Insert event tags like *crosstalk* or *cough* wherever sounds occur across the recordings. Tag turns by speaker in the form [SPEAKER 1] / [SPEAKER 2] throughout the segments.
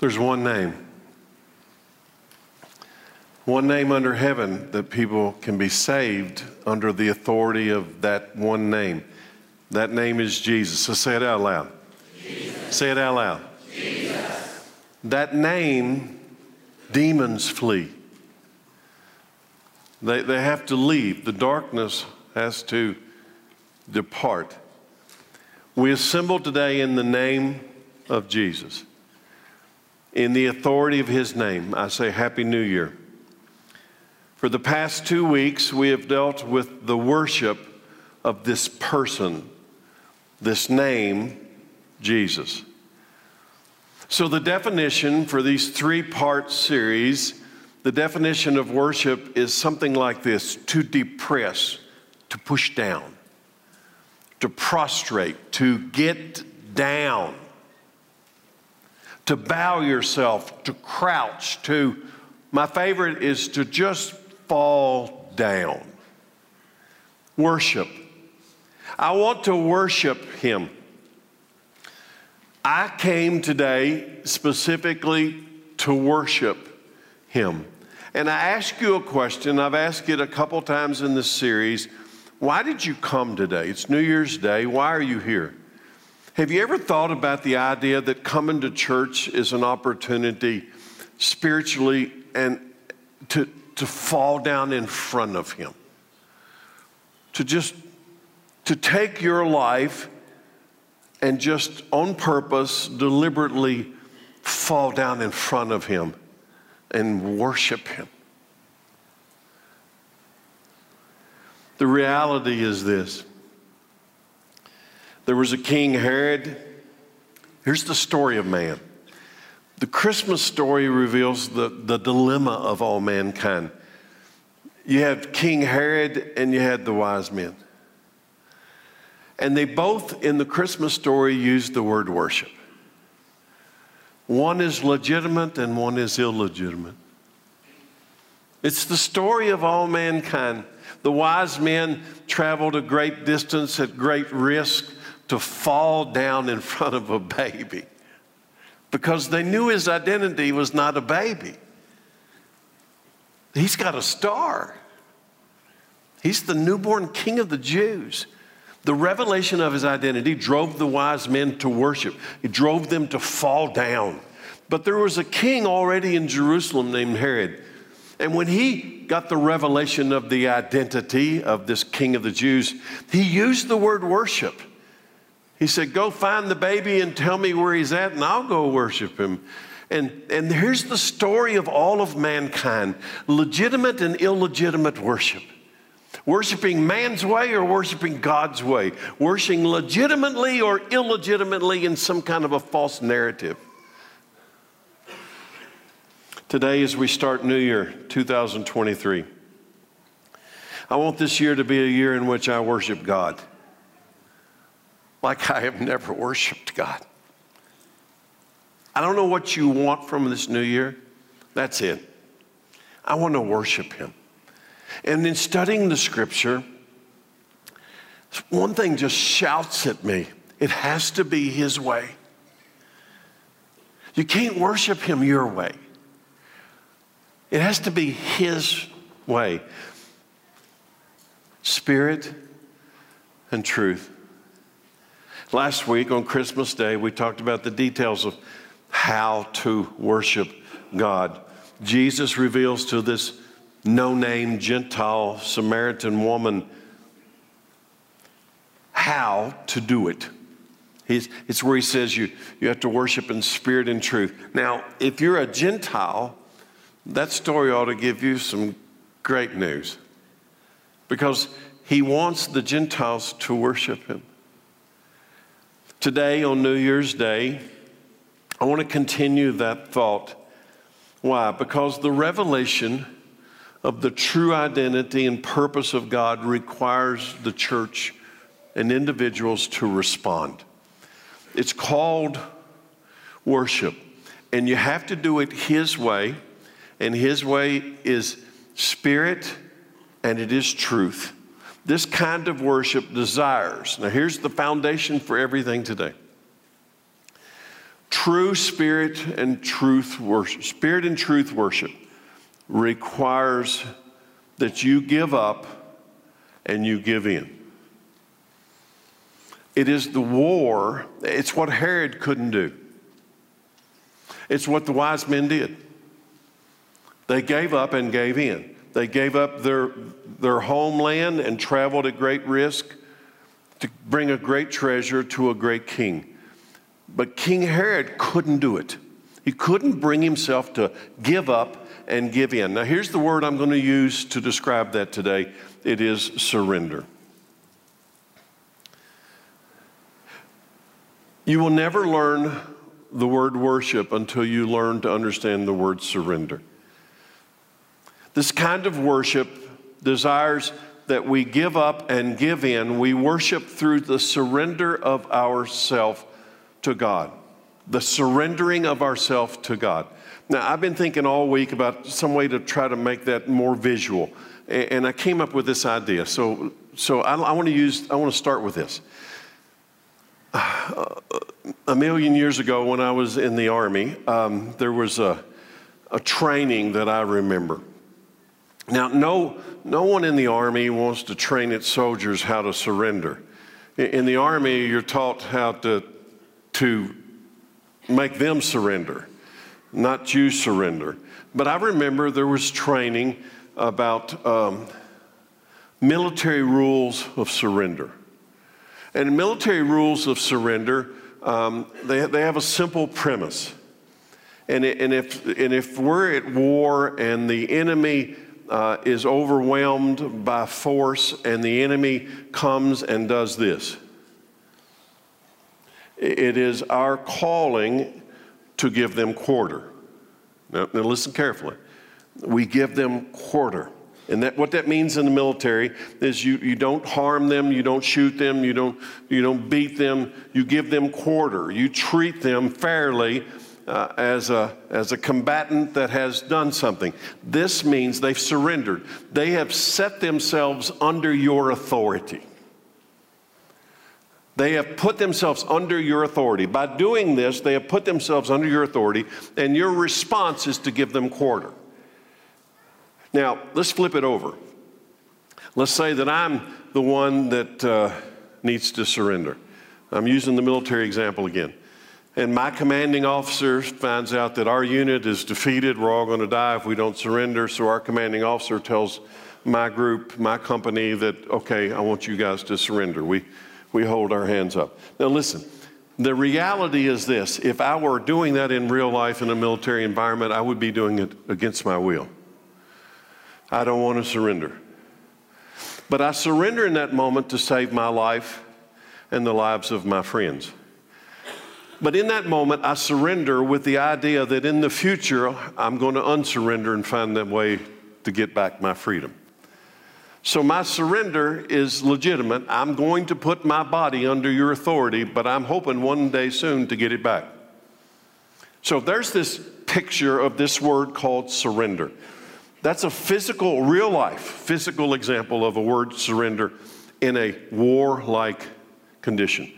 [SPEAKER 1] There's one name. One name under heaven that people can be saved under the authority of that one name. That name is Jesus. So say it out loud. Jesus. Say it out loud. Jesus. That name, demons flee. They, they have to leave. The darkness has to depart. We assemble today in the name of Jesus. In the authority of his name, I say Happy New Year. For the past two weeks, we have dealt with the worship of this person, this name, Jesus. So, the definition for these three part series, the definition of worship is something like this to depress, to push down, to prostrate, to get down, to bow yourself, to crouch, to, my favorite is to just fall down. Worship. I want to worship Him. I came today specifically to worship Him. And I ask you a question, I've asked it a couple times in this series. Why did you come today? It's New Year's Day. Why are you here? Have you ever thought about the idea that coming to church is an opportunity spiritually and to, to fall down in front of Him. To just, to take your life and just on purpose, deliberately fall down in front of Him and worship Him. The reality is this there was a king, Herod. Here's the story of man. The Christmas story reveals the, the dilemma of all mankind. You have King Herod and you had the wise men. And they both, in the Christmas story, use the word worship. One is legitimate and one is illegitimate. It's the story of all mankind. The wise men traveled a great distance at great risk to fall down in front of a baby because they knew his identity was not a baby. He's got a star. He's the newborn king of the Jews. The revelation of his identity drove the wise men to worship, it drove them to fall down. But there was a king already in Jerusalem named Herod. And when he got the revelation of the identity of this king of the Jews, he used the word worship. He said, Go find the baby and tell me where he's at, and I'll go worship him. And, and here's the story of all of mankind legitimate and illegitimate worship. Worshiping man's way or worshiping God's way. Worshiping legitimately or illegitimately in some kind of a false narrative. Today, as we start New Year 2023, I want this year to be a year in which I worship God like I have never worshiped God. I don't know what you want from this new year. That's it. I want to worship Him. And in studying the scripture, one thing just shouts at me it has to be His way. You can't worship Him your way, it has to be His way. Spirit and truth. Last week on Christmas Day, we talked about the details of how to worship God. Jesus reveals to this no name Gentile Samaritan woman how to do it. He's, it's where he says you, you have to worship in spirit and truth. Now, if you're a Gentile, that story ought to give you some great news because he wants the Gentiles to worship him. Today, on New Year's Day, I want to continue that thought. Why? Because the revelation of the true identity and purpose of God requires the church and individuals to respond. It's called worship, and you have to do it His way, and His way is spirit and it is truth. This kind of worship desires. Now, here's the foundation for everything today True spirit and truth worship, spirit and truth worship requires that you give up and you give in. It is the war, it's what Herod couldn't do. It's what the wise men did. They gave up and gave in. They gave up their, their homeland and traveled at great risk to bring a great treasure to a great king. But King Herod couldn't do it. He couldn't bring himself to give up and give in. Now, here's the word I'm going to use to describe that today it is surrender. You will never learn the word worship until you learn to understand the word surrender. This kind of worship desires that we give up and give in. We worship through the surrender of ourself to God, the surrendering of ourself to God. Now, I've been thinking all week about some way to try to make that more visual, and I came up with this idea. So, so I, I want to use. I want to start with this. a million years ago, when I was in the army, um, there was a, a training that I remember. Now, no, no one in the Army wants to train its soldiers how to surrender. In the Army, you're taught how to, to make them surrender, not you surrender. But I remember there was training about um, military rules of surrender. And military rules of surrender, um, they, they have a simple premise. And, and, if, and if we're at war and the enemy uh, is overwhelmed by force and the enemy comes and does this. It is our calling to give them quarter. Now, now listen carefully. We give them quarter. And that, what that means in the military is you, you don't harm them, you don't shoot them, you don't, you don't beat them, you give them quarter. You treat them fairly uh, as, a, as a combatant that has done something. This means they've surrendered. They have set themselves under your authority. They have put themselves under your authority. By doing this, they have put themselves under your authority, and your response is to give them quarter. Now, let's flip it over. Let's say that I'm the one that uh, needs to surrender. I'm using the military example again and my commanding officer finds out that our unit is defeated, we're all going to die if we don't surrender. So our commanding officer tells my group, my company, that, okay, I want you guys to surrender. We, we hold our hands up. Now, listen, the reality is this if I were doing that in real life in a military environment, I would be doing it against my will. I don't want to surrender. But I surrender in that moment to save my life and the lives of my friends. But in that moment, I surrender with the idea that in the future, I'm going to unsurrender and find that way to get back my freedom. So my surrender is legitimate. I'm going to put my body under your authority, but I'm hoping one day soon to get it back. So there's this picture of this word called surrender. That's a physical, real life, physical example of a word surrender in a war like condition.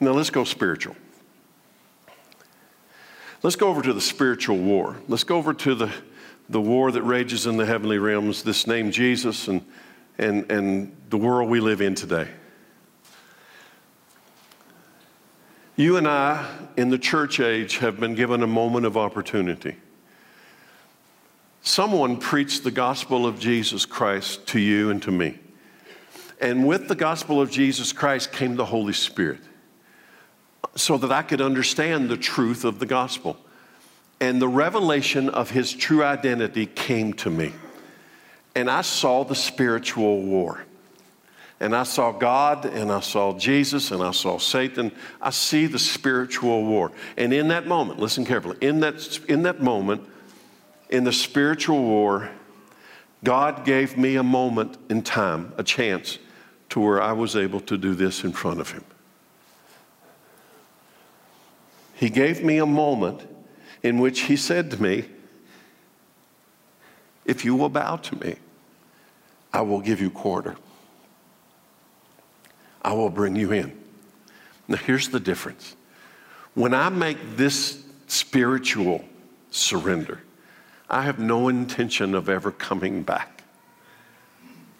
[SPEAKER 1] Now let's go spiritual. Let's go over to the spiritual war. Let's go over to the, the war that rages in the heavenly realms, this name Jesus and, and, and the world we live in today. You and I, in the church age, have been given a moment of opportunity. Someone preached the gospel of Jesus Christ to you and to me. And with the gospel of Jesus Christ came the Holy Spirit so that I could understand the truth of the gospel. And the revelation of his true identity came to me. And I saw the spiritual war. And I saw God, and I saw Jesus, and I saw Satan. I see the spiritual war. And in that moment, listen carefully, in that, in that moment, in the spiritual war, God gave me a moment in time, a chance, to where I was able to do this in front of Him. He gave me a moment in which he said to me, If you will bow to me, I will give you quarter. I will bring you in. Now, here's the difference. When I make this spiritual surrender, I have no intention of ever coming back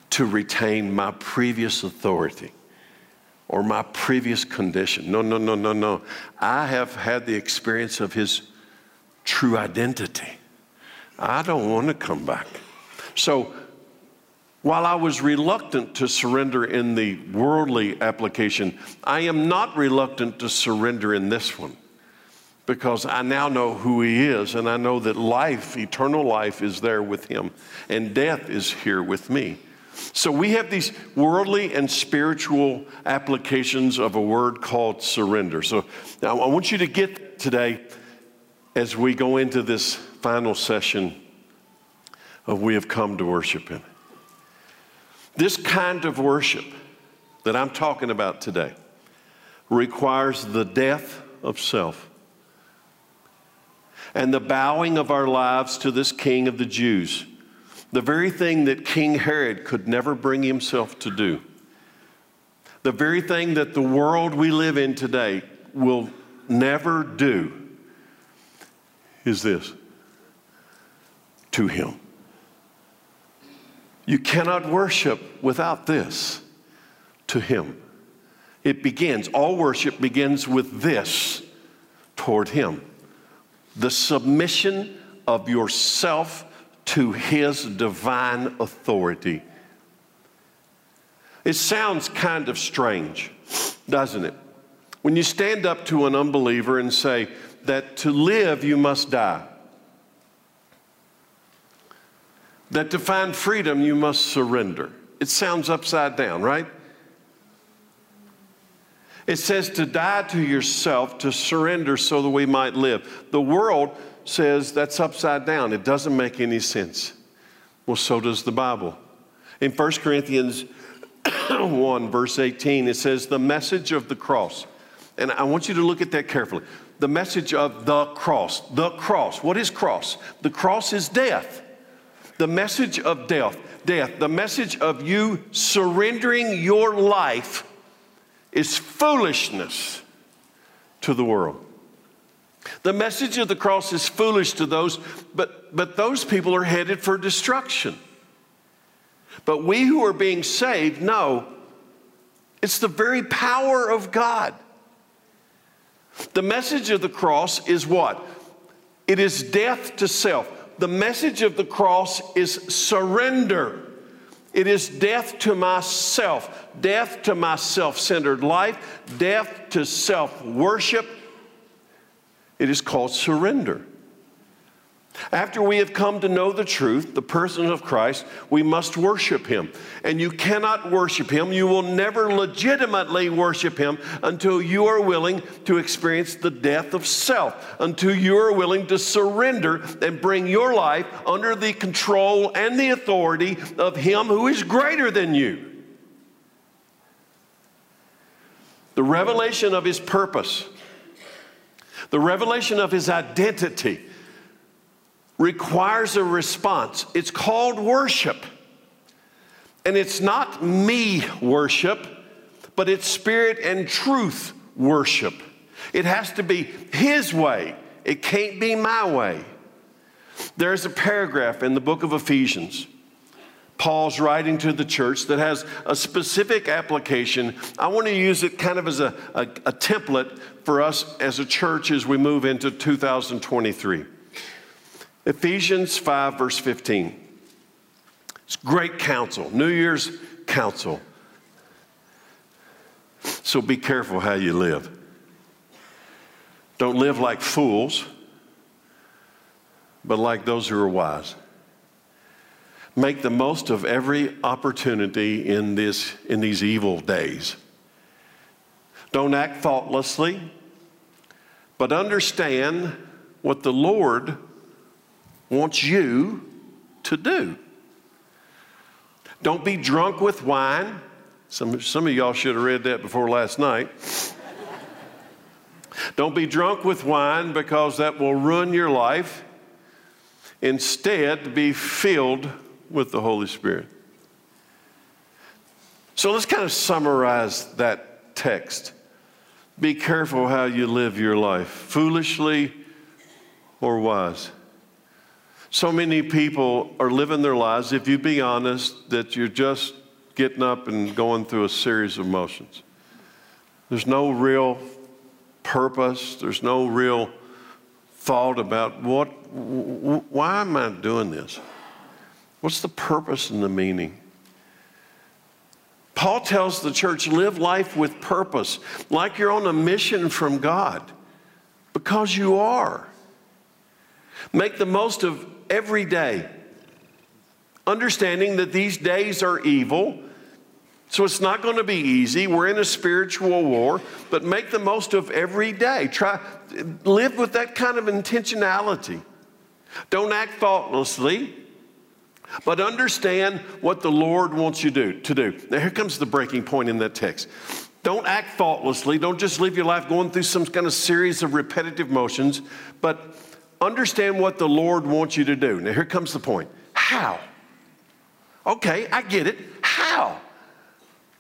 [SPEAKER 1] to retain my previous authority or my previous condition. No, no, no, no, no. I have had the experience of his true identity. I don't want to come back. So, while I was reluctant to surrender in the worldly application, I am not reluctant to surrender in this one because I now know who He is and I know that life, eternal life, is there with Him and death is here with me. So we have these worldly and spiritual applications of a word called surrender. So now I want you to get today as we go into this final session of We Have Come to Worship Him. This kind of worship that I'm talking about today requires the death of self and the bowing of our lives to this King of the Jews, the very thing that King Herod could never bring himself to do, the very thing that the world we live in today will never do is this to him. You cannot worship without this to Him. It begins, all worship begins with this toward Him the submission of yourself to His divine authority. It sounds kind of strange, doesn't it? When you stand up to an unbeliever and say that to live you must die. that to find freedom, you must surrender. It sounds upside down, right? It says to die to yourself, to surrender so that we might live. The world says that's upside down. It doesn't make any sense. Well, so does the Bible. In 1 Corinthians *coughs* 1, verse 18, it says, The message of the cross. And I want you to look at that carefully. The message of the cross. The cross. What is cross? The cross is death the message of death, death, the message of you surrendering your life is foolishness to the world. The message of the cross is foolish to those, but, but those people are headed for destruction. But we who are being saved know it's the very power of God. The message of the cross is what? It is death to self the message of the cross is surrender. It is death to myself, death to my self centered life, death to self worship. It is called surrender. After we have come to know the truth, the person of Christ, we must worship him. And you cannot worship him, you will never legitimately worship him until you are willing to experience the death of self, until you are willing to surrender and bring your life under the control and the authority of him who is greater than you. The revelation of his purpose, the revelation of his identity requires a response. It's called worship. And it's not me worship, but it's spirit and truth worship. It has to be His way, it can't be my way. There's a paragraph in the book of Ephesians. Paul's writing to the church that has a specific application. I want to use it kind of as a, a, a template for us as a church as we move into 2023. Ephesians 5, verse 15. It's great counsel, New Year's counsel. So be careful how you live. Don't live like fools, but like those who are wise. Make the most of every opportunity in, this, in these evil days. Don't act thoughtlessly, but understand what the Lord wants you to do. Don't be drunk with wine. Some, some of y'all should have read that before last night. Don't be drunk with wine because that will ruin your life. Instead, be filled with the Holy Spirit. So let's kind of summarize that text. Be careful how you live your life, foolishly or wise. So many people are living their lives, if you be honest, that you're just getting up and going through a series of motions. There's no real purpose, there's no real thought about what, why am I doing this? What's the purpose and the meaning? Paul tells the church live life with purpose, like you're on a mission from God, because you are. Make the most of every day, understanding that these days are evil. So it's not going to be easy. We're in a spiritual war, but make the most of every day. Try live with that kind of intentionality. Don't act thoughtlessly. But understand what the Lord wants you to do, to do. Now, here comes the breaking point in that text. Don't act thoughtlessly. Don't just live your life going through some kind of series of repetitive motions, but understand what the Lord wants you to do. Now, here comes the point. How? Okay, I get it. How?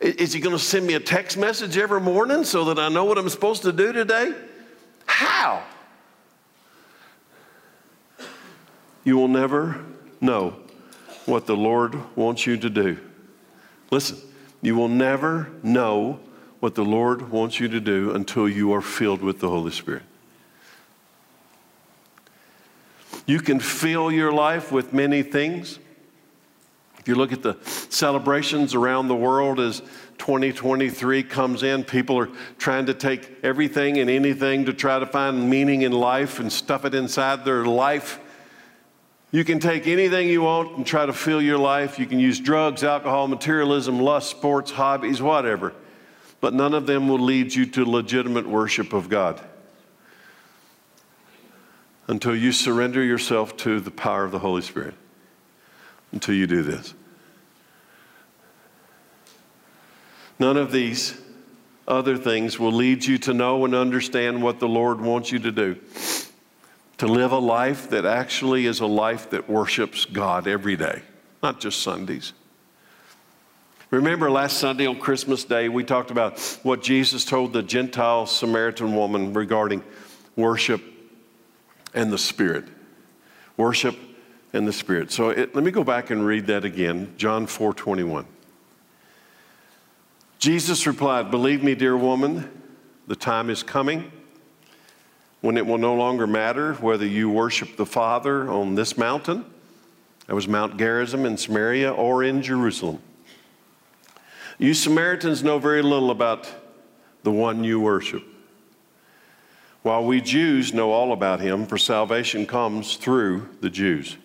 [SPEAKER 1] Is he going to send me a text message every morning so that I know what I'm supposed to do today? How? You will never know what the Lord wants you to do. Listen, you will never know what the Lord wants you to do until you are filled with the Holy Spirit. You can fill your life with many things. If you look at the celebrations around the world as 2023 comes in, people are trying to take everything and anything to try to find meaning in life and stuff it inside their life. You can take anything you want and try to fill your life. You can use drugs, alcohol, materialism, lust, sports, hobbies, whatever. But none of them will lead you to legitimate worship of God until you surrender yourself to the power of the Holy Spirit. Until you do this. None of these other things will lead you to know and understand what the Lord wants you to do to live a life that actually is a life that worships God every day, not just Sundays. Remember last Sunday on Christmas Day, we talked about what Jesus told the Gentile Samaritan woman regarding worship and the Spirit. Worship and the Spirit. So it, let me go back and read that again. John 4 21. Jesus replied, Believe me, dear woman, the time is coming when it will no longer matter whether you worship the Father on this mountain, that was Mount Gerizim in Samaria, or in Jerusalem. You Samaritans know very little about the one you worship. While we Jews know all about him, for salvation comes through the Jews.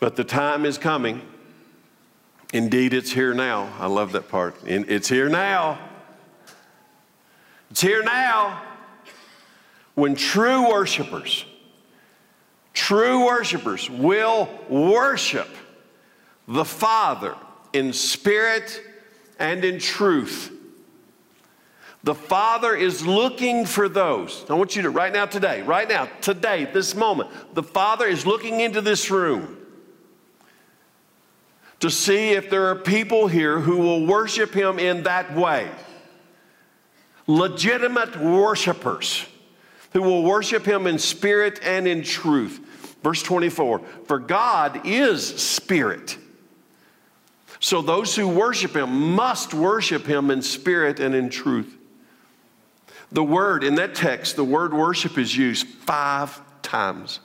[SPEAKER 1] But the time is coming. Indeed, it's here now. I love that part. It's here now. It's here now when true worshipers, true worshipers will worship the Father in spirit and in truth. The Father is looking for those. I want you to, right now, today, right now, today, this moment, the Father is looking into this room to see if there are people here who will worship Him in that way. Legitimate worshipers who will worship him in spirit and in truth. Verse 24 For God is spirit. So those who worship him must worship him in spirit and in truth. The word in that text, the word worship is used five times.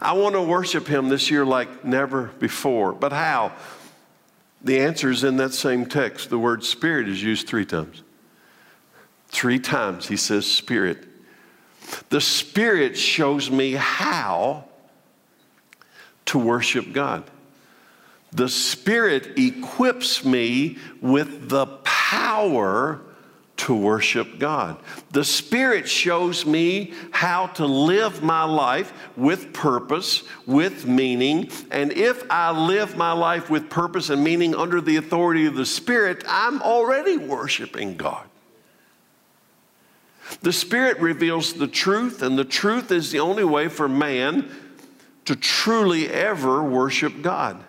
[SPEAKER 1] I want to worship him this year like never before. But how? The answer is in that same text. The word spirit is used three times. Three times he says spirit. The Spirit shows me how to worship God. The Spirit equips me with the power to worship God. The Spirit shows me how to live my life with purpose, with meaning. And if I live my life with purpose and meaning under the authority of the Spirit, I'm already worshiping God. The Spirit reveals the truth, and the truth is the only way for man to truly ever worship God.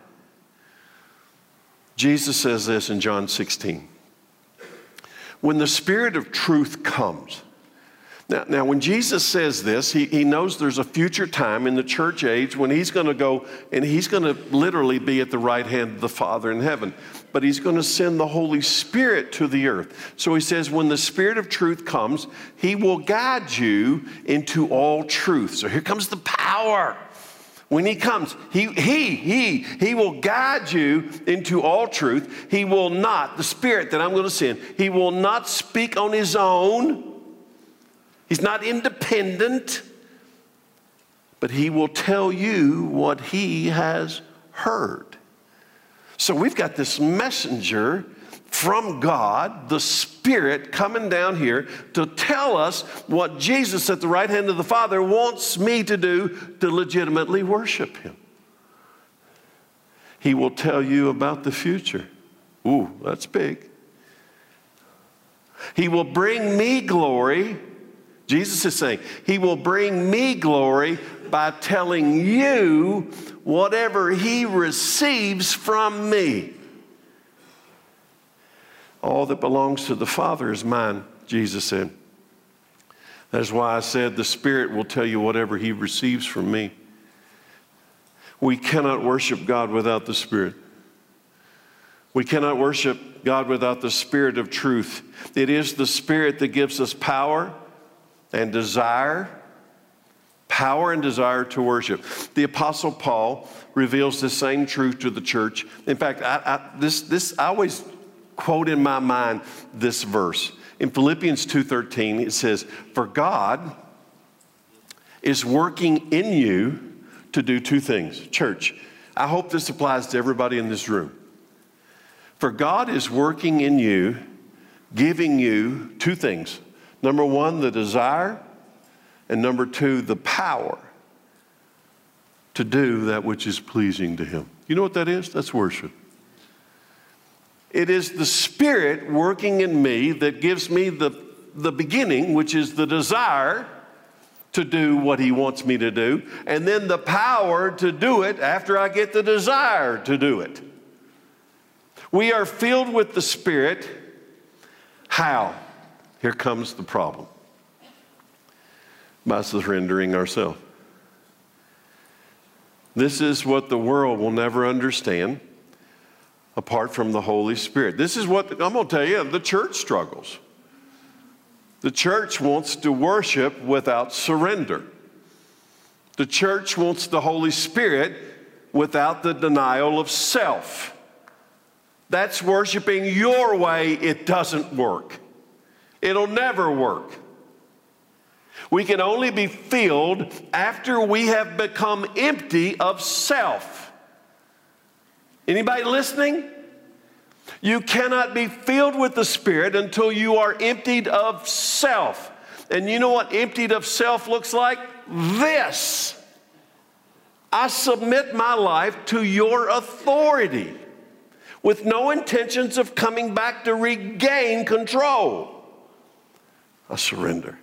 [SPEAKER 1] Jesus says this in John 16 when the Spirit of truth comes. Now, now when Jesus says this, he, he knows there's a future time in the church age when he's going to go and he's going to literally be at the right hand of the Father in heaven. But he's going to send the Holy Spirit to the earth. So he says, when the Spirit of truth comes, he will guide you into all truth. So here comes the power. When he comes, he, he, he, he will guide you into all truth. He will not, the Spirit that I'm going to send, he will not speak on his own. He's not independent, but he will tell you what he has heard. So we've got this messenger from God, the Spirit, coming down here to tell us what Jesus at the right hand of the Father wants me to do to legitimately worship Him. He will tell you about the future. Ooh, that's big. He will bring me glory. Jesus is saying, He will bring me glory by telling you whatever He receives from me. All that belongs to the Father is mine, Jesus said. That's why I said the Spirit will tell you whatever He receives from me. We cannot worship God without the Spirit. We cannot worship God without the Spirit of truth. It is the Spirit that gives us power and desire, power and desire to worship. The Apostle Paul reveals the same truth to the church. In fact, I, I, this, this, I always quote in my mind this verse. In Philippians 2:13 it says, "For God is working in you to do two things." Church, I hope this applies to everybody in this room. For God is working in you, giving you two things. Number 1, the desire, and number 2, the power to do that which is pleasing to him. You know what that is? That's worship. It is the Spirit working in me that gives me the, the beginning, which is the desire to do what He wants me to do, and then the power to do it after I get the desire to do it. We are filled with the Spirit. How? Here comes the problem by surrendering ourselves. This is what the world will never understand apart from the Holy Spirit. This is what I'm going to tell you the church struggles. The church wants to worship without surrender. The church wants the Holy Spirit without the denial of self. That's worshiping your way, it doesn't work. It'll never work. We can only be filled after we have become empty of self. Anybody listening? You cannot be filled with the Spirit until you are emptied of self. And you know what emptied of self looks like? This. I submit my life to your authority with no intentions of coming back to regain control. I surrender.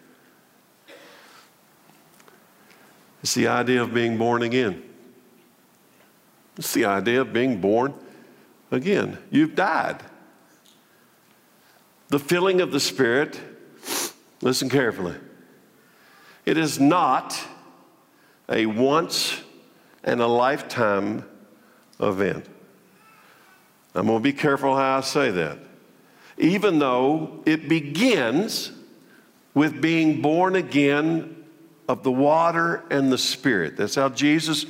[SPEAKER 1] It's the idea of being born again. It's the idea of being born again. You've died. The filling of the Spirit, listen carefully, it is not a once and a lifetime event. I'm going to be careful how I say that. Even though it begins with being born again of the water and the Spirit. That's how Jesus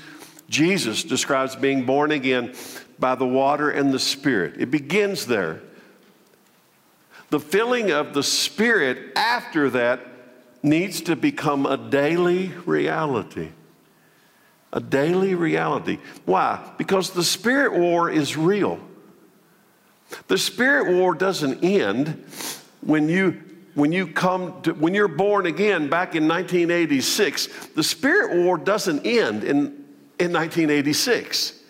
[SPEAKER 1] Jesus describes being born again by the water and the Spirit. It begins there. The filling of the Spirit after that needs to become a daily reality. A daily reality. Why? Because the spirit war is real. The spirit war doesn't end when you when you come to, when you're born again back in 1986. The spirit war doesn't end in in 1986.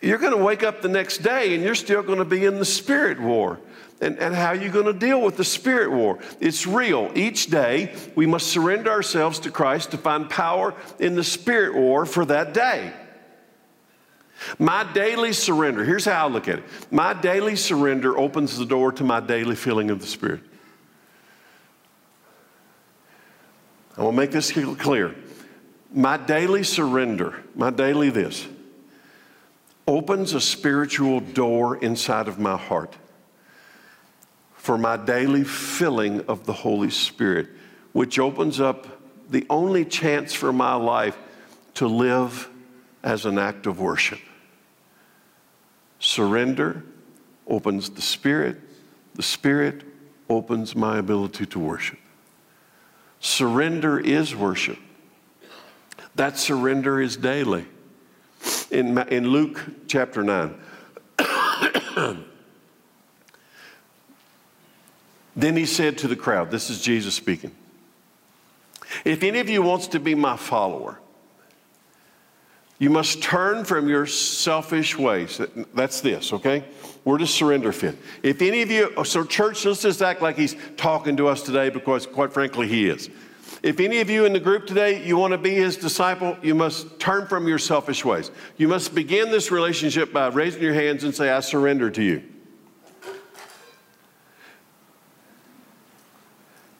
[SPEAKER 1] You're going to wake up the next day and you're still going to be in the spirit war. And, and how are you going to deal with the spirit war? It's real. Each day, we must surrender ourselves to Christ to find power in the spirit war for that day. My daily surrender, here's how I look at it my daily surrender opens the door to my daily feeling of the Spirit. I will make this clear. My daily surrender, my daily this, opens a spiritual door inside of my heart for my daily filling of the Holy Spirit, which opens up the only chance for my life to live as an act of worship. Surrender opens the Spirit, the Spirit opens my ability to worship. Surrender is worship. That surrender is daily. In, in Luke chapter 9, *coughs* then he said to the crowd, This is Jesus speaking. If any of you wants to be my follower, you must turn from your selfish ways. That's this, okay? Where to surrender fit? If any of you, oh, so church, let's just act like he's talking to us today because, quite frankly, he is. If any of you in the group today, you want to be his disciple, you must turn from your selfish ways. You must begin this relationship by raising your hands and say, I surrender to you.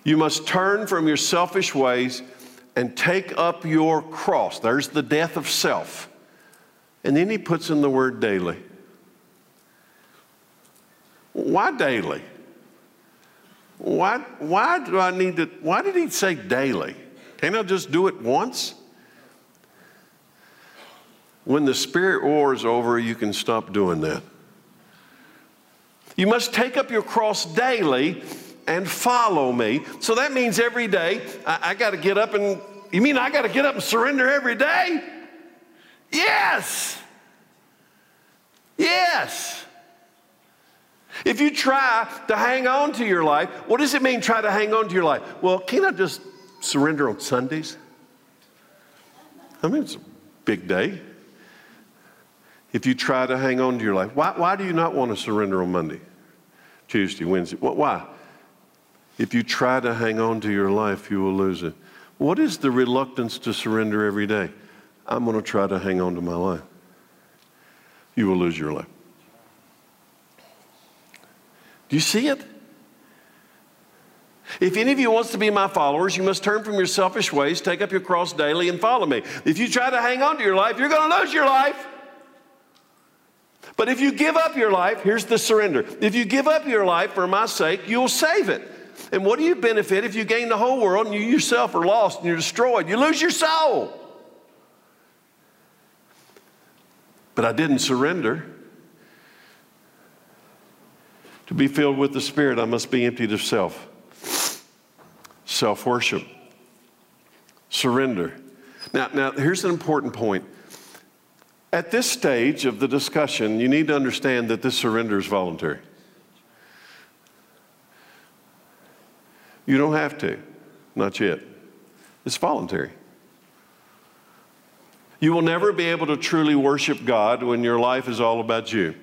[SPEAKER 1] You must turn from your selfish ways and take up your cross. There's the death of self. And then he puts in the word daily. Why daily? Why, why do I need to, why did he say daily? Can't I just do it once? When the spirit war is over, you can stop doing that. You must take up your cross daily and follow me. So that means every day I, I got to get up and, you mean I got to get up and surrender every day? Yes. Yes. If you try to hang on to your life, what does it mean try to hang on to your life? Well, can't I just surrender on Sundays? I mean, it's a big day. If you try to hang on to your life, why, why do you not want to surrender on Monday, Tuesday, Wednesday? Why? If you try to hang on to your life, you will lose it. What is the reluctance to surrender every day? I'm going to try to hang on to my life. You will lose your life. Do you see it? If any of you wants to be my followers, you must turn from your selfish ways, take up your cross daily, and follow me. If you try to hang on to your life, you're going to lose your life. But if you give up your life, here's the surrender. If you give up your life for my sake, you'll save it. And what do you benefit if you gain the whole world and you yourself are lost and you're destroyed? You lose your soul. But I didn't surrender. To be filled with the Spirit, I must be emptied of self. Self worship. Surrender. Now, now, here's an important point. At this stage of the discussion, you need to understand that this surrender is voluntary. You don't have to, not yet. It's voluntary. You will never be able to truly worship God when your life is all about you.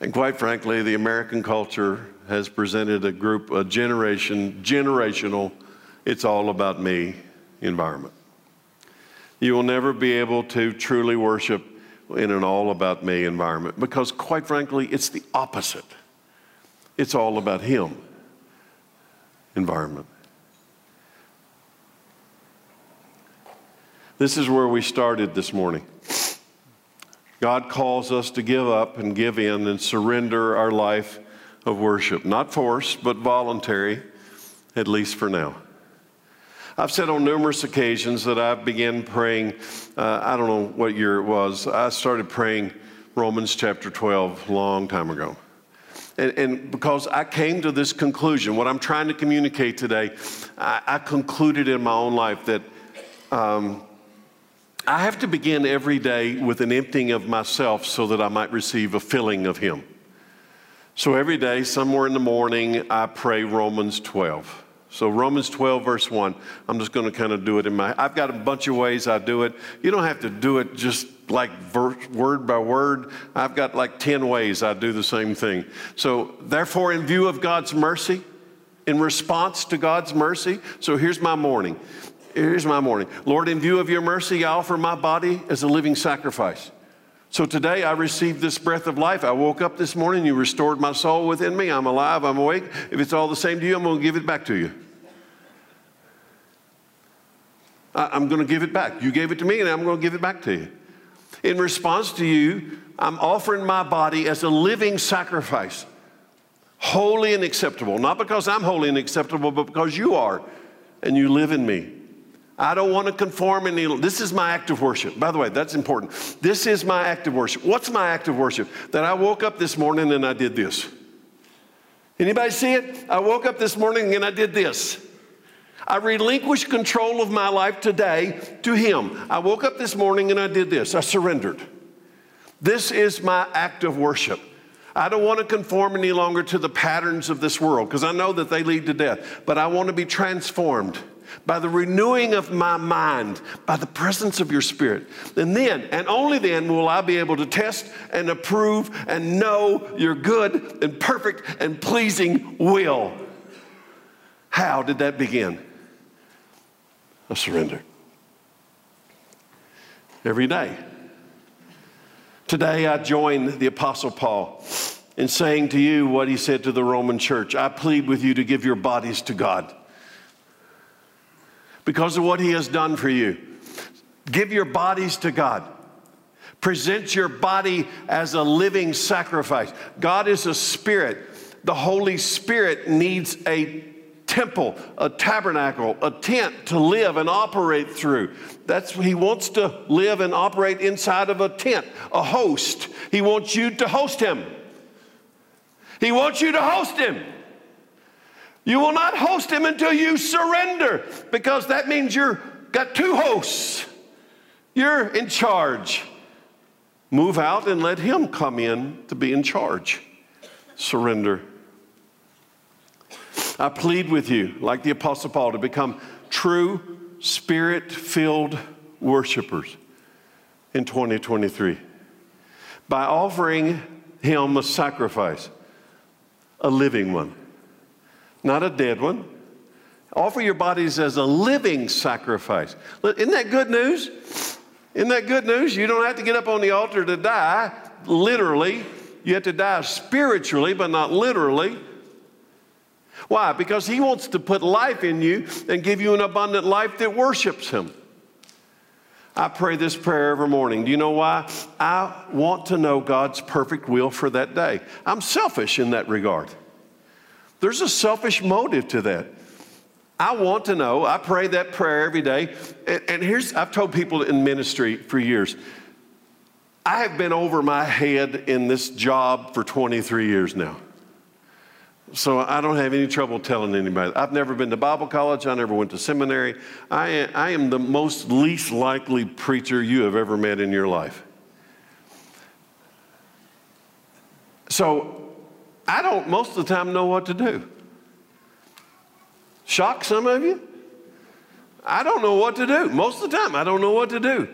[SPEAKER 1] And quite frankly, the American culture has presented a group, a generation, generational, it's all about me environment. You will never be able to truly worship in an all about me environment because, quite frankly, it's the opposite. It's all about Him environment. This is where we started this morning. God calls us to give up and give in and surrender our life of worship. Not forced, but voluntary, at least for now. I've said on numerous occasions that I began praying, uh, I don't know what year it was, I started praying Romans chapter 12 a long time ago. And, and, because I came to this conclusion, what I'm trying to communicate today, I, I concluded in my own life that um, I have to begin every day with an emptying of myself so that I might receive a filling of Him. So every day, somewhere in the morning, I pray Romans 12. So Romans 12, verse 1, I'm just going to kind of do it in my, I've got a bunch of ways I do it. You don't have to do it just like verse, word by word. I've got like 10 ways I do the same thing. So, therefore, in view of God's mercy, in response to God's mercy, so here's my morning. Here's my morning. Lord, in view of your mercy, I offer my body as a living sacrifice. So today I received this breath of life. I woke up this morning, you restored my soul within me. I'm alive, I'm awake. If it's all the same to you, I'm going to give it back to you. I'm going to give it back. You gave it to me, and I'm going to give it back to you. In response to you, I'm offering my body as a living sacrifice, holy and acceptable. Not because I'm holy and acceptable, but because you are, and you live in me. I don't want to conform any. This is my act of worship. By the way, that's important. This is my act of worship. What's my act of worship? That I woke up this morning and I did this. Anybody see it? I woke up this morning and I did this. I relinquished control of my life today to Him. I woke up this morning and I did this. I surrendered. This is my act of worship. I don't want to conform any longer to the patterns of this world because I know that they lead to death, but I want to be transformed by the renewing of my mind, by the presence of your spirit. And then, and only then, will I be able to test and approve and know your good and perfect and pleasing will. How did that begin? A surrender. Every day. Today, I join the Apostle Paul in saying to you what he said to the Roman church I plead with you to give your bodies to God because of what he has done for you. Give your bodies to God. Present your body as a living sacrifice. God is a spirit. The Holy Spirit needs a temple, a tabernacle, a tent to live and operate through. That's he wants to live and operate inside of a tent, a host. He wants you to host him. He wants you to host him. You will not host him until you surrender because that means you're got two hosts. You're in charge. Move out and let him come in to be in charge. Surrender. I plead with you, like the Apostle Paul, to become true spirit filled worshipers in 2023 by offering Him a sacrifice, a living one, not a dead one. Offer your bodies as a living sacrifice. Isn't that good news? Isn't that good news? You don't have to get up on the altar to die, literally. You have to die spiritually, but not literally. Why? Because He wants to put life in you and give you an abundant life that worships Him. I pray this prayer every morning. Do you know why? I want to know God's perfect will for that day. I'm selfish in that regard. There's a selfish motive to that. I want to know. I pray that prayer every day. And, and here's, I've told people in ministry for years, I have been over my head in this job for 23 years now. So I don't have any trouble telling anybody. I've never been to Bible college. I never went to seminary. I, I am the most least likely preacher you have ever met in your life. So I don't most of the time know what to do. Shock some of you? I don't know what to do. Most of the time, I don't know what to do.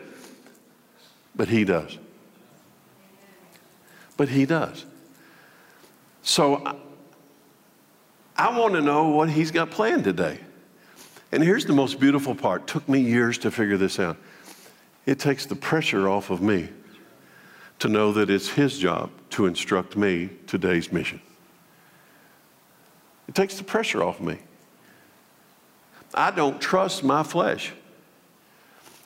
[SPEAKER 1] But he does. But he does. So I want to know what he's got planned today. And here's the most beautiful part. Took me years to figure this out. It takes the pressure off of me to know that it's his job to instruct me today's mission. It takes the pressure off me. I don't trust my flesh.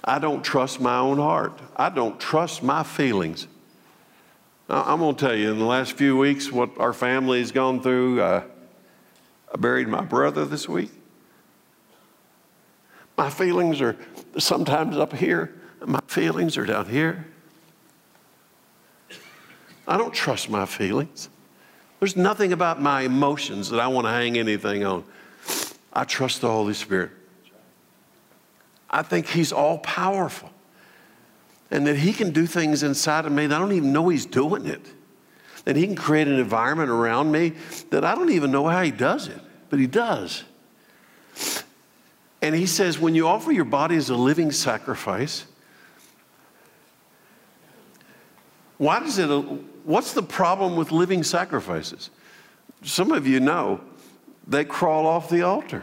[SPEAKER 1] I don't trust my own heart. I don't trust my feelings. I'm going to tell you, in the last few weeks, what our family has gone through. Uh, I buried my brother this week. My feelings are sometimes up here, my feelings are down here. I don't trust my feelings. There's nothing about my emotions that I want to hang anything on. I trust the Holy Spirit. I think He's all powerful and that He can do things inside of me that I don't even know He's doing it that He can create an environment around me that I don't even know how He does it, but He does. And He says, when you offer your body as a living sacrifice, why does it, what's the problem with living sacrifices? Some of you know they crawl off the altar.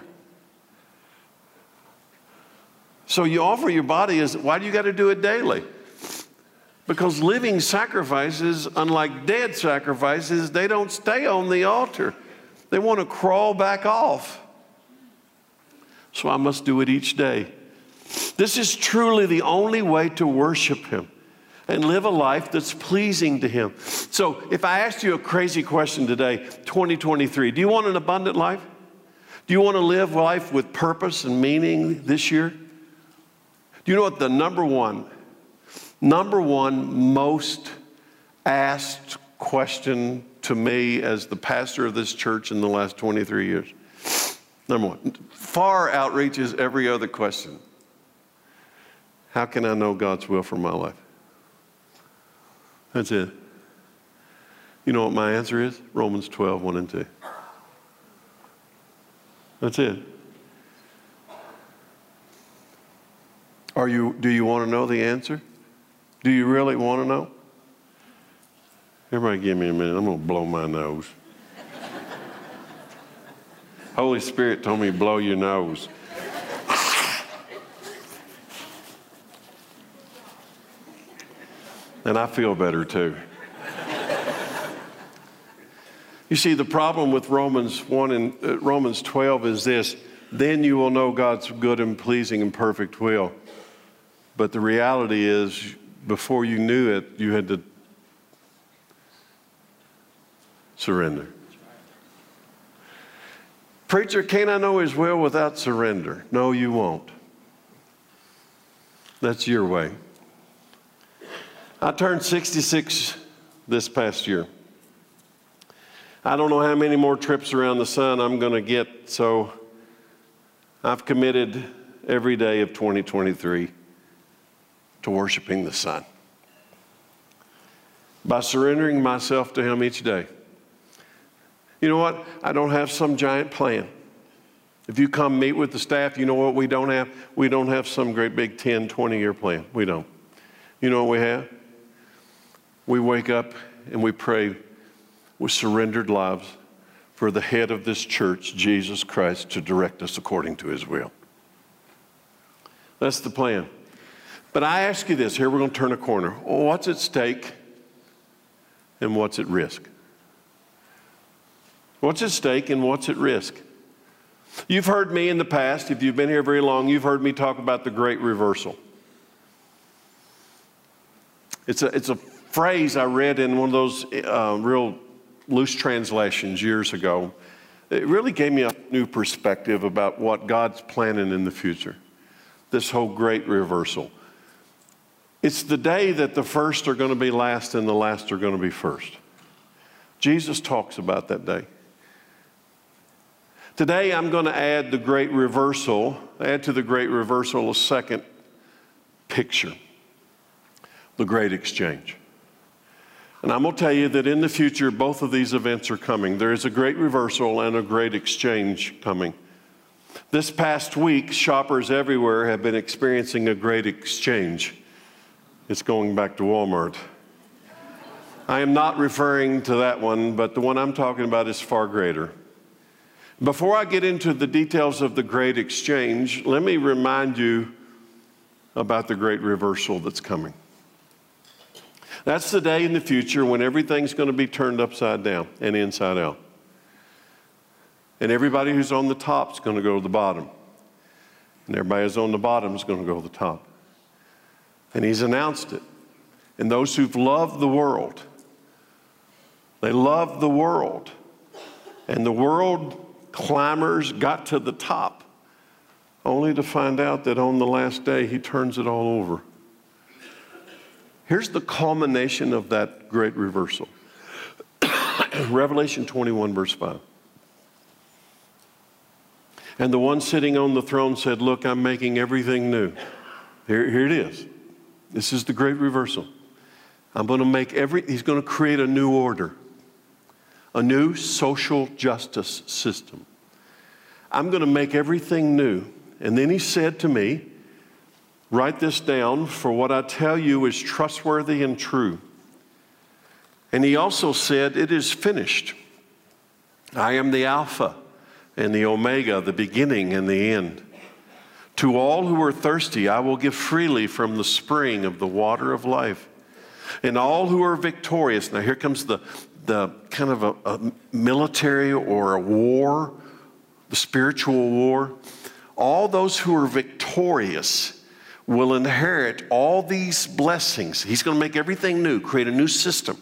[SPEAKER 1] So you offer your body as why do you got to do it daily? Because living sacrifices, unlike dead sacrifices, they don't stay on the altar. They want to crawl back off. So I must do it each day. This is truly the only way to worship Him and live a life that's pleasing to Him. So, if I asked you a crazy question today, 2023, do you want an abundant life? Do you want to live life with purpose and meaning this year? Do you know what the number one, number one most asked question to me as the pastor of this church in the last 23 years? Number one, far outreaches every other question. How can I know God's will for my life? That's it. You know what my answer is? Romans 12, 1 and 2. That's it. Are you, do you want to know the answer? Do you really want to know? Everybody give me a minute. I'm going to blow my nose. Holy Spirit told me blow your nose. And I feel better too. you see, the problem with Romans 1 and uh, Romans 12 is this then you will know God's good and pleasing and perfect will. But the reality is, before you knew it, you had to surrender. Preacher, can't I know His will without surrender? No, you won't. That's your way. I turned 66 this past year. I don't know how many more trips around the sun I'm going to get, so I've committed every day of 2023 to worshiping the son by surrendering myself to Him each day. You know what? I don't have some giant plan. If you come meet with the staff, you know what we don't have? We don't have some great big 10, 20 year plan. We don't. You know what we have? We wake up and we pray with surrendered lives for the head of this church, Jesus Christ, to direct us according to his will. That's the plan. But I ask you this here we're going to turn a corner. What's at stake and what's at risk? What's at stake and what's at risk? You've heard me in the past, if you've been here very long, you've heard me talk about the great reversal. It's a, it's a phrase I read in one of those uh, real loose translations years ago. It really gave me a new perspective about what God's planning in the future. This whole great reversal. It's the day that the first are going to be last and the last are going to be first. Jesus talks about that day. Today, I'm going to add the great reversal, add to the great reversal a second picture the great exchange. And I'm going to tell you that in the future, both of these events are coming. There is a great reversal and a great exchange coming. This past week, shoppers everywhere have been experiencing a great exchange. It's going back to Walmart. I am not referring to that one, but the one I'm talking about is far greater. Before I get into the details of the great exchange, let me remind you about the great reversal that's coming. That's the day in the future when everything's going to be turned upside down and inside out. And everybody who's on the top is going to go to the bottom. And everybody who's on the bottom is going to go to the top. And he's announced it. And those who've loved the world, they love the world. And the world climbers got to the top, only to find out that on the last day he turns it all over. Here's the culmination of that great reversal *coughs* Revelation 21, verse 5. And the one sitting on the throne said, Look, I'm making everything new. Here, here it is. This is the great reversal. I'm going to make every, he's going to create a new order, a new social justice system. I'm going to make everything new. And then he said to me, Write this down, for what I tell you is trustworthy and true. And he also said, It is finished. I am the Alpha and the Omega, the beginning and the end. To all who are thirsty, I will give freely from the spring of the water of life. And all who are victorious, now here comes the, the kind of a, a military or a war, the spiritual war. All those who are victorious will inherit all these blessings. He's going to make everything new, create a new system.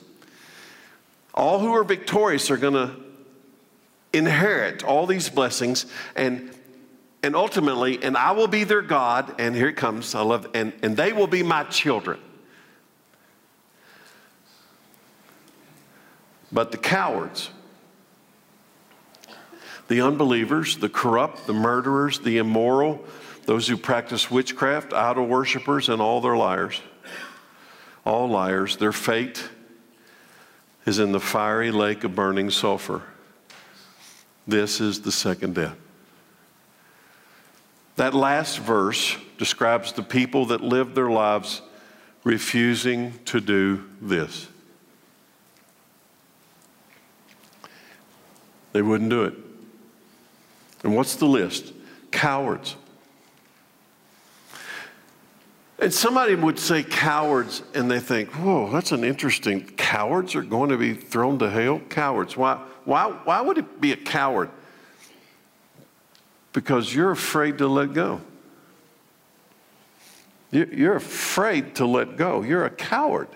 [SPEAKER 1] All who are victorious are going to inherit all these blessings and and ultimately and I will be their God and here it comes I love and and they will be my children. But the cowards, the unbelievers, the corrupt, the murderers, the immoral, those who practice witchcraft, idol worshippers, and all their liars, all liars, their fate is in the fiery lake of burning sulfur. This is the second death. That last verse describes the people that lived their lives refusing to do this. They wouldn't do it. And what's the list? Cowards. And somebody would say cowards, and they think, whoa, that's an interesting. Cowards are going to be thrown to hell? Cowards. Why, why, why would it be a coward? Because you're afraid to let go. You're afraid to let go. You're a coward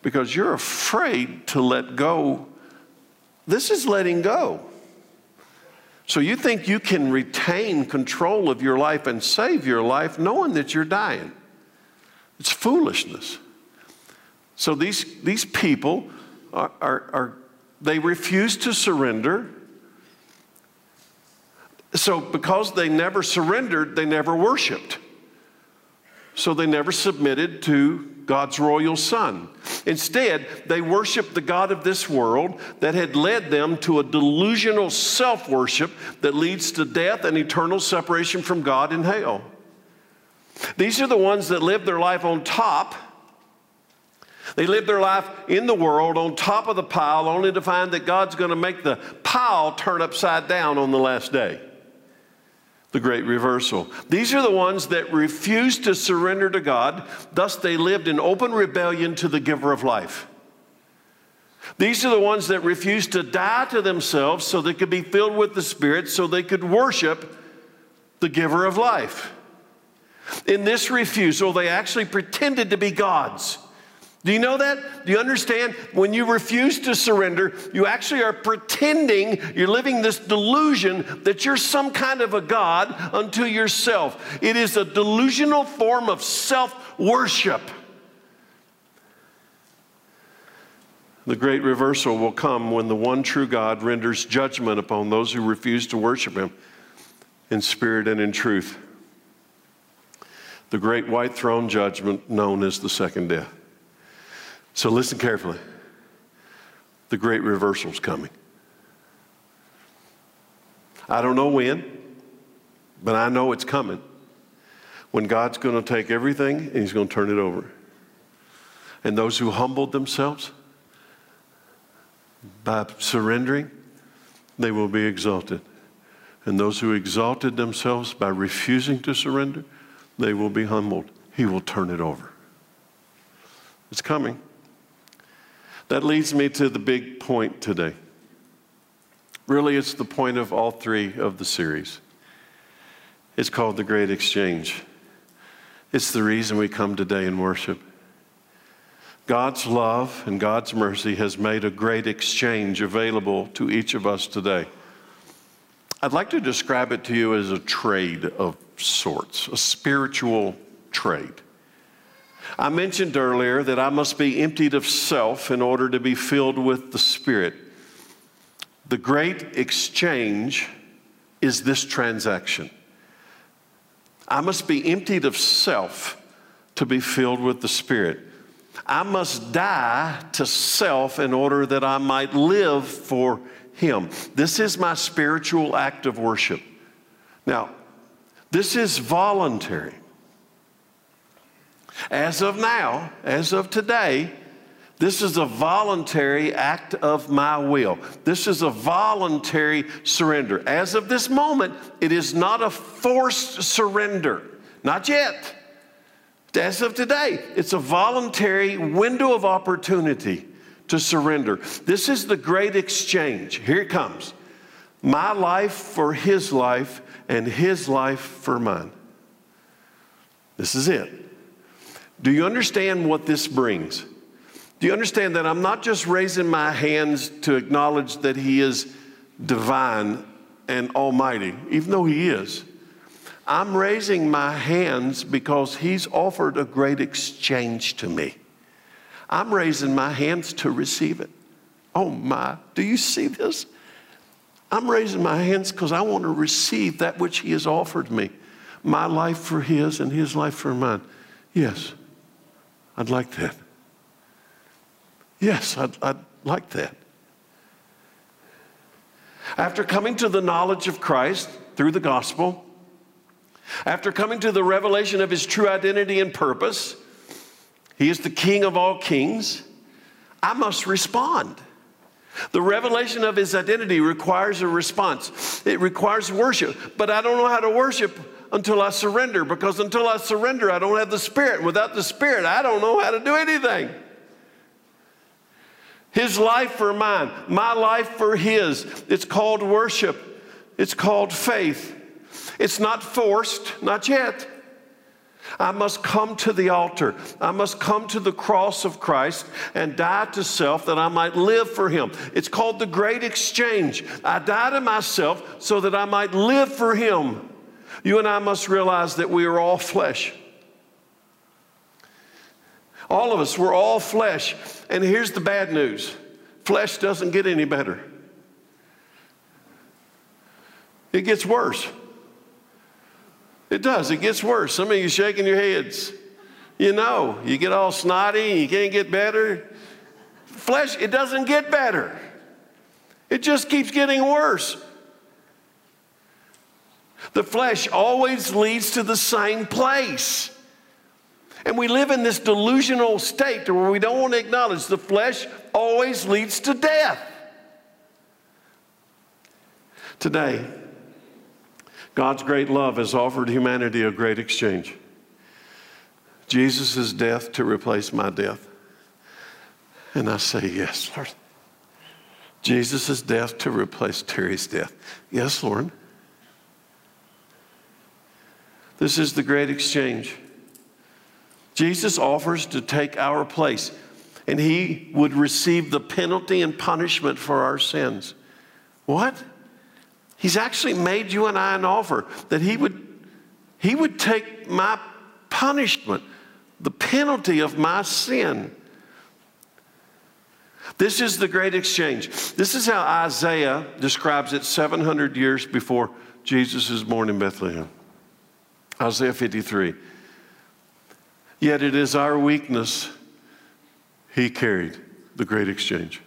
[SPEAKER 1] because you're afraid to let go. This is letting go. So you think you can retain control of your life and save your life knowing that you're dying. It's foolishness. So these, these people are, are, are they refuse to surrender. So because they never surrendered, they never worshiped. So they never submitted to God's royal son. Instead, they worshiped the God of this world that had led them to a delusional self worship that leads to death and eternal separation from God in hell. These are the ones that live their life on top. They live their life in the world on top of the pile, only to find that God's going to make the pile turn upside down on the last day the great reversal. These are the ones that refused to surrender to God, thus, they lived in open rebellion to the giver of life. These are the ones that refused to die to themselves so they could be filled with the Spirit, so they could worship the giver of life. In this refusal, they actually pretended to be gods. Do you know that? Do you understand? When you refuse to surrender, you actually are pretending you're living this delusion that you're some kind of a God unto yourself. It is a delusional form of self worship. The great reversal will come when the one true God renders judgment upon those who refuse to worship Him in spirit and in truth. The great white throne judgment known as the second death. So listen carefully. The great reversal is coming. I don't know when, but I know it's coming. When God's going to take everything and He's going to turn it over. And those who humbled themselves by surrendering, they will be exalted. And those who exalted themselves by refusing to surrender, they will be humbled. He will turn it over. It's coming. That leads me to the big point today. Really, it's the point of all three of the series. It's called the Great Exchange. It's the reason we come today and worship. God's love and God's mercy has made a great exchange available to each of us today. I'd like to describe it to you as a trade of sorts, a spiritual trade. I mentioned earlier that I must be emptied of self in order to be filled with the Spirit. The great exchange is this transaction. I must be emptied of self to be filled with the Spirit. I must die to self in order that I might live for Him. This is my spiritual act of worship. Now, this is voluntary. As of now, as of today, this is a voluntary act of my will. This is a voluntary surrender. As of this moment, it is not a forced surrender. Not yet. As of today, it's a voluntary window of opportunity to surrender. This is the great exchange. Here it comes my life for his life, and his life for mine. This is it. Do you understand what this brings? Do you understand that I'm not just raising my hands to acknowledge that he is divine and almighty, even though he is? I'm raising my hands because he's offered a great exchange to me. I'm raising my hands to receive it. Oh my, do you see this? I'm raising my hands because I want to receive that which he has offered me my life for his and his life for mine. Yes, I'd like that. Yes, I'd, I'd like that. After coming to the knowledge of Christ through the gospel, after coming to the revelation of his true identity and purpose, he is the King of all kings. I must respond. The revelation of his identity requires a response, it requires worship. But I don't know how to worship until I surrender because until I surrender, I don't have the Spirit. Without the Spirit, I don't know how to do anything. His life for mine, my life for his. It's called worship, it's called faith. It's not forced, not yet. I must come to the altar. I must come to the cross of Christ and die to self that I might live for Him. It's called the great exchange. I die to myself so that I might live for Him. You and I must realize that we are all flesh. All of us, we're all flesh. And here's the bad news flesh doesn't get any better, it gets worse. It does. It gets worse. Some of you shaking your heads. You know, you get all snotty, you can't get better. Flesh, it doesn't get better. It just keeps getting worse. The flesh always leads to the same place. And we live in this delusional state where we don't want to acknowledge the flesh always leads to death. Today, God's great love has offered humanity a great exchange Jesus' death to replace my death. And I say, Yes, Lord. Jesus' death to replace Terry's death. Yes, Lord. This is the great exchange. Jesus offers to take our place, and he would receive the penalty and punishment for our sins. What? He's actually made you and I an offer that he would, he would take my punishment, the penalty of my sin. This is the great exchange. This is how Isaiah describes it 700 years before Jesus is born in Bethlehem. Isaiah 53. Yet it is our weakness he carried the great exchange.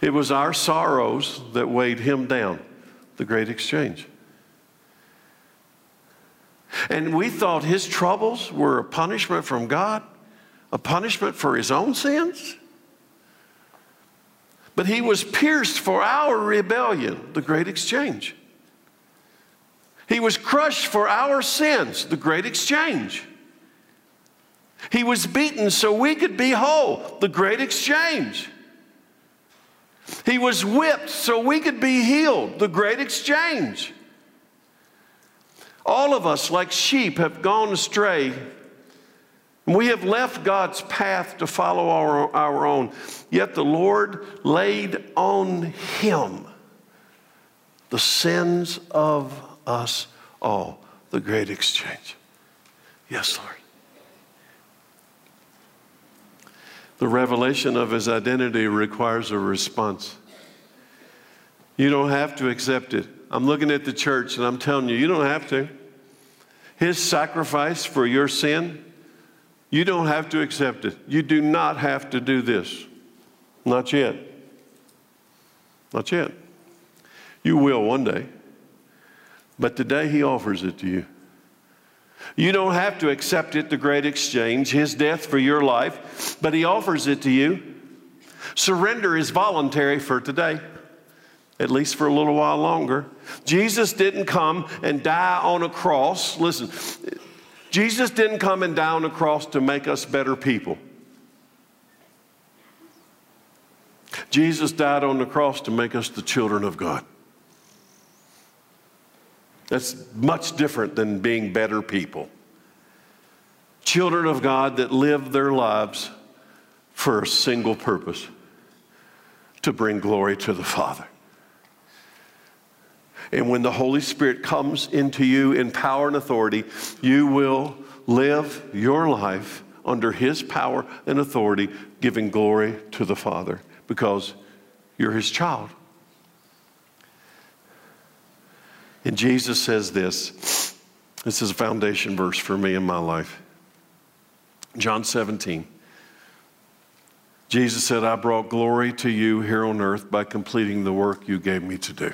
[SPEAKER 1] It was our sorrows that weighed him down, the great exchange. And we thought his troubles were a punishment from God, a punishment for his own sins. But he was pierced for our rebellion, the great exchange. He was crushed for our sins, the great exchange. He was beaten so we could be whole, the great exchange. He was whipped so we could be healed, the great exchange. All of us, like sheep, have gone astray. We have left God's path to follow our, our own. Yet the Lord laid on him the sins of us all, the great exchange. Yes, Lord. The revelation of his identity requires a response. You don't have to accept it. I'm looking at the church and I'm telling you, you don't have to. His sacrifice for your sin, you don't have to accept it. You do not have to do this. Not yet. Not yet. You will one day. But today he offers it to you. You don't have to accept it, the great exchange, his death for your life, but he offers it to you. Surrender is voluntary for today. at least for a little while longer. Jesus didn't come and die on a cross. Listen, Jesus didn't come and die on a cross to make us better people. Jesus died on the cross to make us the children of God. That's much different than being better people. Children of God that live their lives for a single purpose to bring glory to the Father. And when the Holy Spirit comes into you in power and authority, you will live your life under His power and authority, giving glory to the Father because you're His child. And Jesus says this this is a foundation verse for me in my life. John 17. Jesus said, I brought glory to you here on earth by completing the work you gave me to do.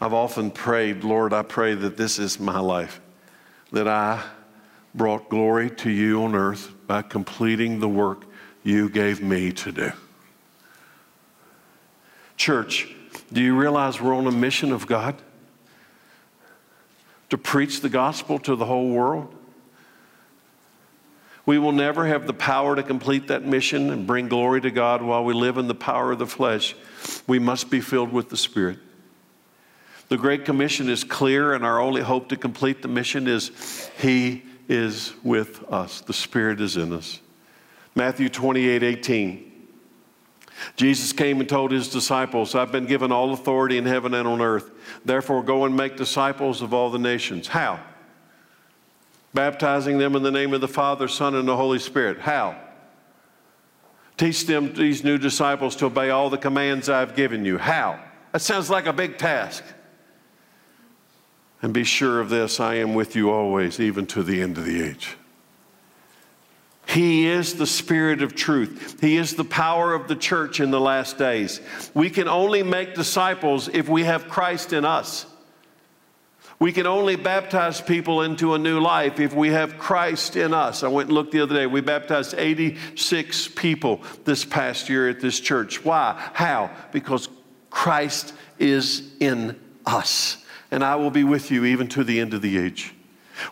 [SPEAKER 1] I've often prayed, Lord, I pray that this is my life, that I brought glory to you on earth by completing the work you gave me to do. Church, do you realize we're on a mission of God? To preach the gospel to the whole world? We will never have the power to complete that mission and bring glory to God while we live in the power of the flesh. We must be filled with the Spirit. The Great Commission is clear, and our only hope to complete the mission is He is with us. The Spirit is in us. Matthew 28 18. Jesus came and told his disciples, I've been given all authority in heaven and on earth. Therefore, go and make disciples of all the nations. How? Baptizing them in the name of the Father, Son, and the Holy Spirit. How? Teach them, these new disciples, to obey all the commands I've given you. How? That sounds like a big task. And be sure of this I am with you always, even to the end of the age. He is the Spirit of truth. He is the power of the church in the last days. We can only make disciples if we have Christ in us. We can only baptize people into a new life if we have Christ in us. I went and looked the other day. We baptized 86 people this past year at this church. Why? How? Because Christ is in us. And I will be with you even to the end of the age.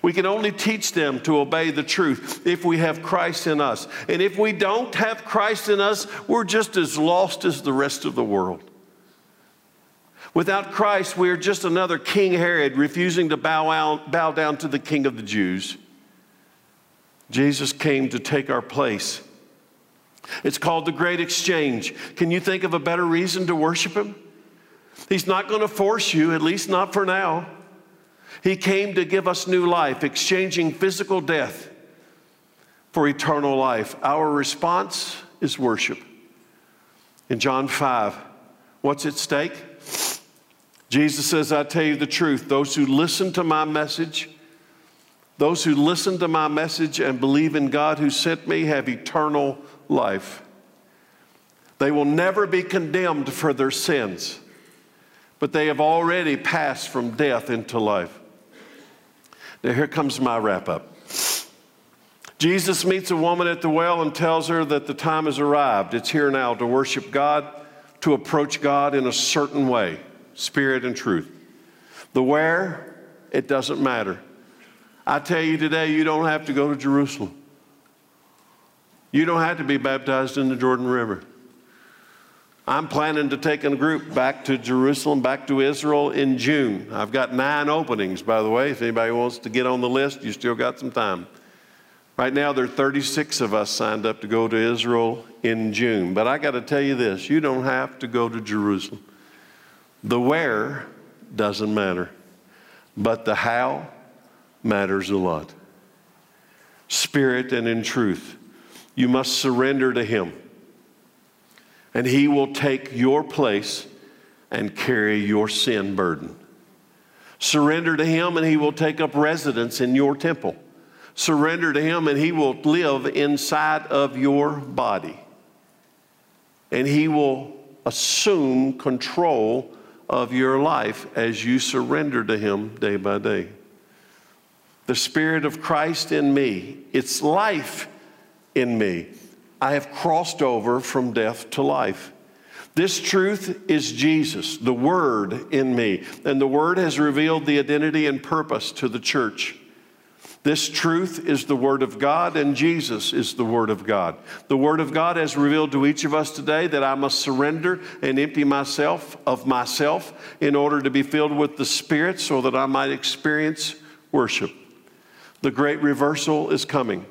[SPEAKER 1] We can only teach them to obey the truth if we have Christ in us. And if we don't have Christ in us, we're just as lost as the rest of the world. Without Christ, we are just another King Herod refusing to bow, out, bow down to the King of the Jews. Jesus came to take our place. It's called the Great Exchange. Can you think of a better reason to worship Him? He's not going to force you, at least not for now. He came to give us new life, exchanging physical death for eternal life. Our response is worship. In John 5, what's at stake? Jesus says, I tell you the truth, those who listen to my message, those who listen to my message and believe in God who sent me have eternal life. They will never be condemned for their sins, but they have already passed from death into life. Now, here comes my wrap up. Jesus meets a woman at the well and tells her that the time has arrived. It's here now to worship God, to approach God in a certain way spirit and truth. The where, it doesn't matter. I tell you today, you don't have to go to Jerusalem. You don't have to be baptized in the Jordan River. I'm planning to take a group back to Jerusalem, back to Israel in June. I've got nine openings, by the way. If anybody wants to get on the list, you still got some time. Right now, there are 36 of us signed up to go to Israel in June. But I got to tell you this you don't have to go to Jerusalem. The where doesn't matter, but the how matters a lot. Spirit and in truth. You must surrender to Him and He will take your place and carry your sin burden. Surrender to Him, and He will take up residence in your temple. Surrender to Him, and He will live inside of your body. And He will assume control of your life as you surrender to Him day by day. The Spirit of Christ in me, it's life in me. I have crossed over from death to life. This truth is Jesus, the Word in me, and the Word has revealed the identity and purpose to the church. This truth is the Word of God, and Jesus is the Word of God. The Word of God has revealed to each of us today that I must surrender and empty myself of myself in order to be filled with the Spirit so that I might experience worship. The great reversal is coming.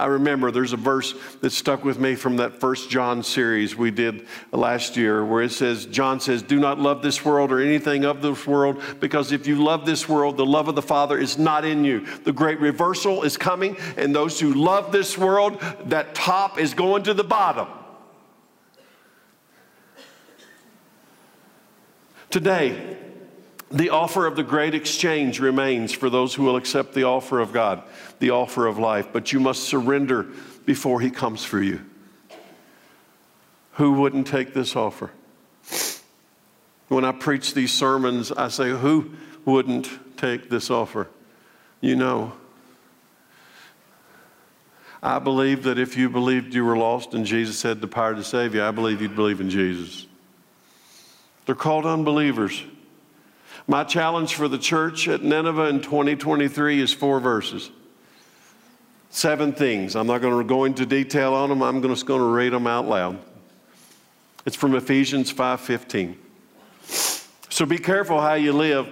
[SPEAKER 1] I remember there's a verse that stuck with me from that first John series we did last year where it says, John says, Do not love this world or anything of this world, because if you love this world, the love of the Father is not in you. The great reversal is coming, and those who love this world, that top is going to the bottom. Today, the offer of the great exchange remains for those who will accept the offer of God, the offer of life, but you must surrender before He comes for you. Who wouldn't take this offer? When I preach these sermons, I say, Who wouldn't take this offer? You know. I believe that if you believed you were lost and Jesus had the power to save you, I believe you'd believe in Jesus. They're called unbelievers. My challenge for the church at Nineveh in 2023 is four verses. Seven things. I'm not going to go into detail on them. I'm just going to read them out loud. It's from Ephesians 5:15. So be careful how you live.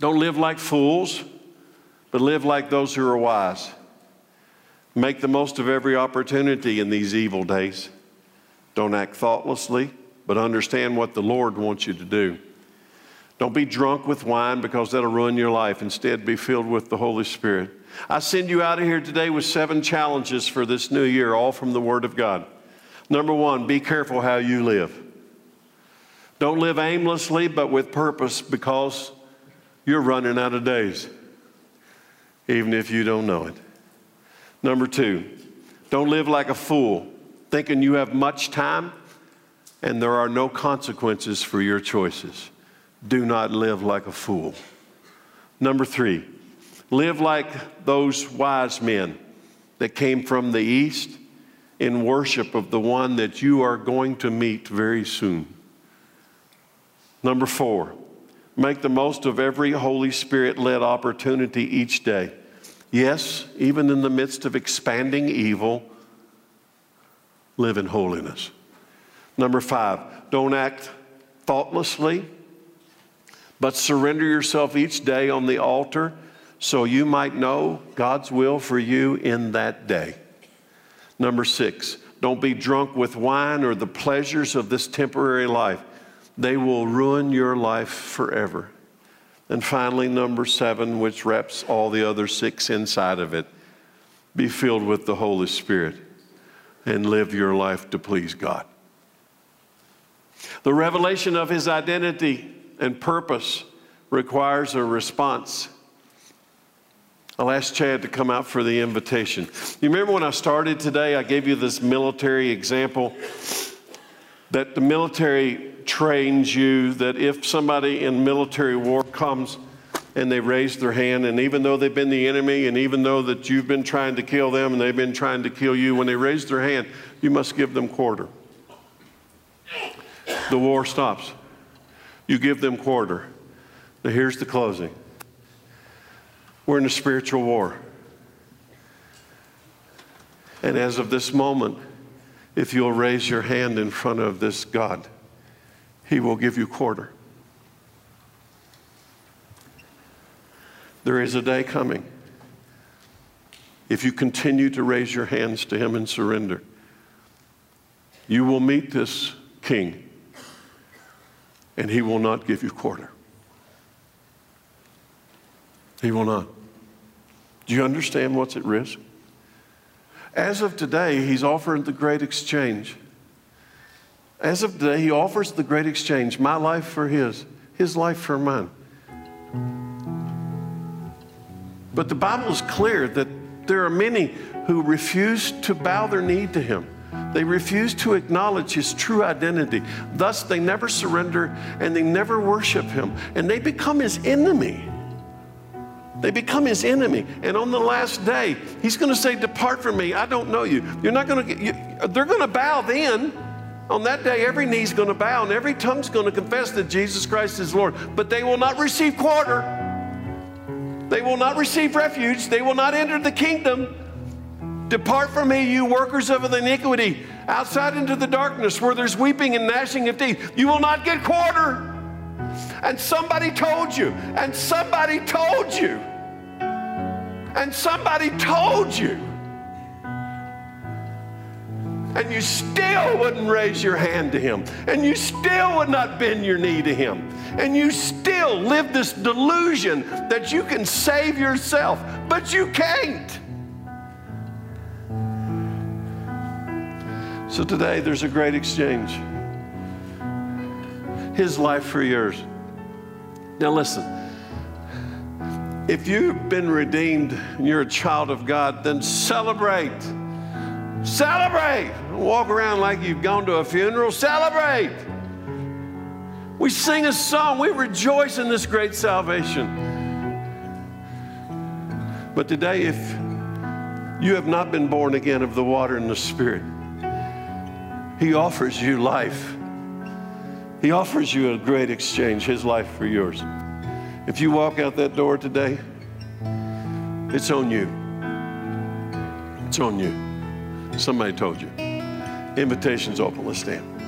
[SPEAKER 1] Don't live like fools, but live like those who are wise. Make the most of every opportunity in these evil days. Don't act thoughtlessly, but understand what the Lord wants you to do. Don't be drunk with wine because that'll ruin your life. Instead, be filled with the Holy Spirit. I send you out of here today with seven challenges for this new year, all from the Word of God. Number one, be careful how you live. Don't live aimlessly, but with purpose because you're running out of days, even if you don't know it. Number two, don't live like a fool, thinking you have much time and there are no consequences for your choices do not live like a fool. Number three, live like those wise men that came from the east in worship of the one that you are going to meet very soon. Number four, make the most of every Holy Spirit led opportunity each day. Yes, even in the midst of expanding evil, live in holiness. Number five, don't act thoughtlessly but surrender yourself each day on the altar so you might know God's will for you in that day. Number six, don't be drunk with wine or the pleasures of this temporary life. They will ruin your life forever. And finally, number seven, which wraps all the other six inside of it be filled with the Holy Spirit and live your life to please God. The revelation of his identity and purpose requires a response. I'll ask Chad to come out for the invitation. You remember when I started today, I gave you this military example that the military trains you that if somebody in military war comes and they raise their hand, and even though they've been the enemy, and even though that you've been trying to kill them and they've been trying to kill you, when they raise their hand, you must give them quarter. The war stops you give them quarter. Now, here's the closing we're in a spiritual war. And as of this moment, if you'll raise your hand in front of this God, He will give you quarter. There is a day coming. If you continue to raise your hands to Him and surrender, you will meet this King and he will not give you quarter. He will not. Do you understand what's at risk? As of today, he's offered the great exchange. As of today, he offers the great exchange my life for his, his life for mine. But the Bible is clear that there are many who refuse to bow their knee to him. They refuse to acknowledge his true identity. Thus, they never surrender and they never worship him. And they become his enemy. They become his enemy. And on the last day, he's going to say, Depart from me. I don't know you. You're not going to get, you, they're going to bow then. On that day, every knee's going to bow and every tongue's going to confess that Jesus Christ is Lord, but they will not receive quarter. They will not receive refuge. They will not enter the kingdom. Depart from me, you workers of iniquity, outside into the darkness where there's weeping and gnashing of teeth. You will not get quarter. And somebody told you, and somebody told you, and somebody told you and you still wouldn't raise your hand to him, and you still would not bend your knee to him, and you still live this delusion that you can save yourself, but you can't. So today there's a great exchange his life for yours. Now, listen. If you've been redeemed and you're a child of God, then celebrate. Celebrate. Walk around like you've gone to a funeral. Celebrate. We sing a song. We rejoice in this great salvation. But today, if you have not been born again of the water and the Spirit, He offers you life. He offers you a great exchange, His life for yours. If you walk out that door today, it's on you. It's on you. Somebody told you. Invitation's open. Let's stand.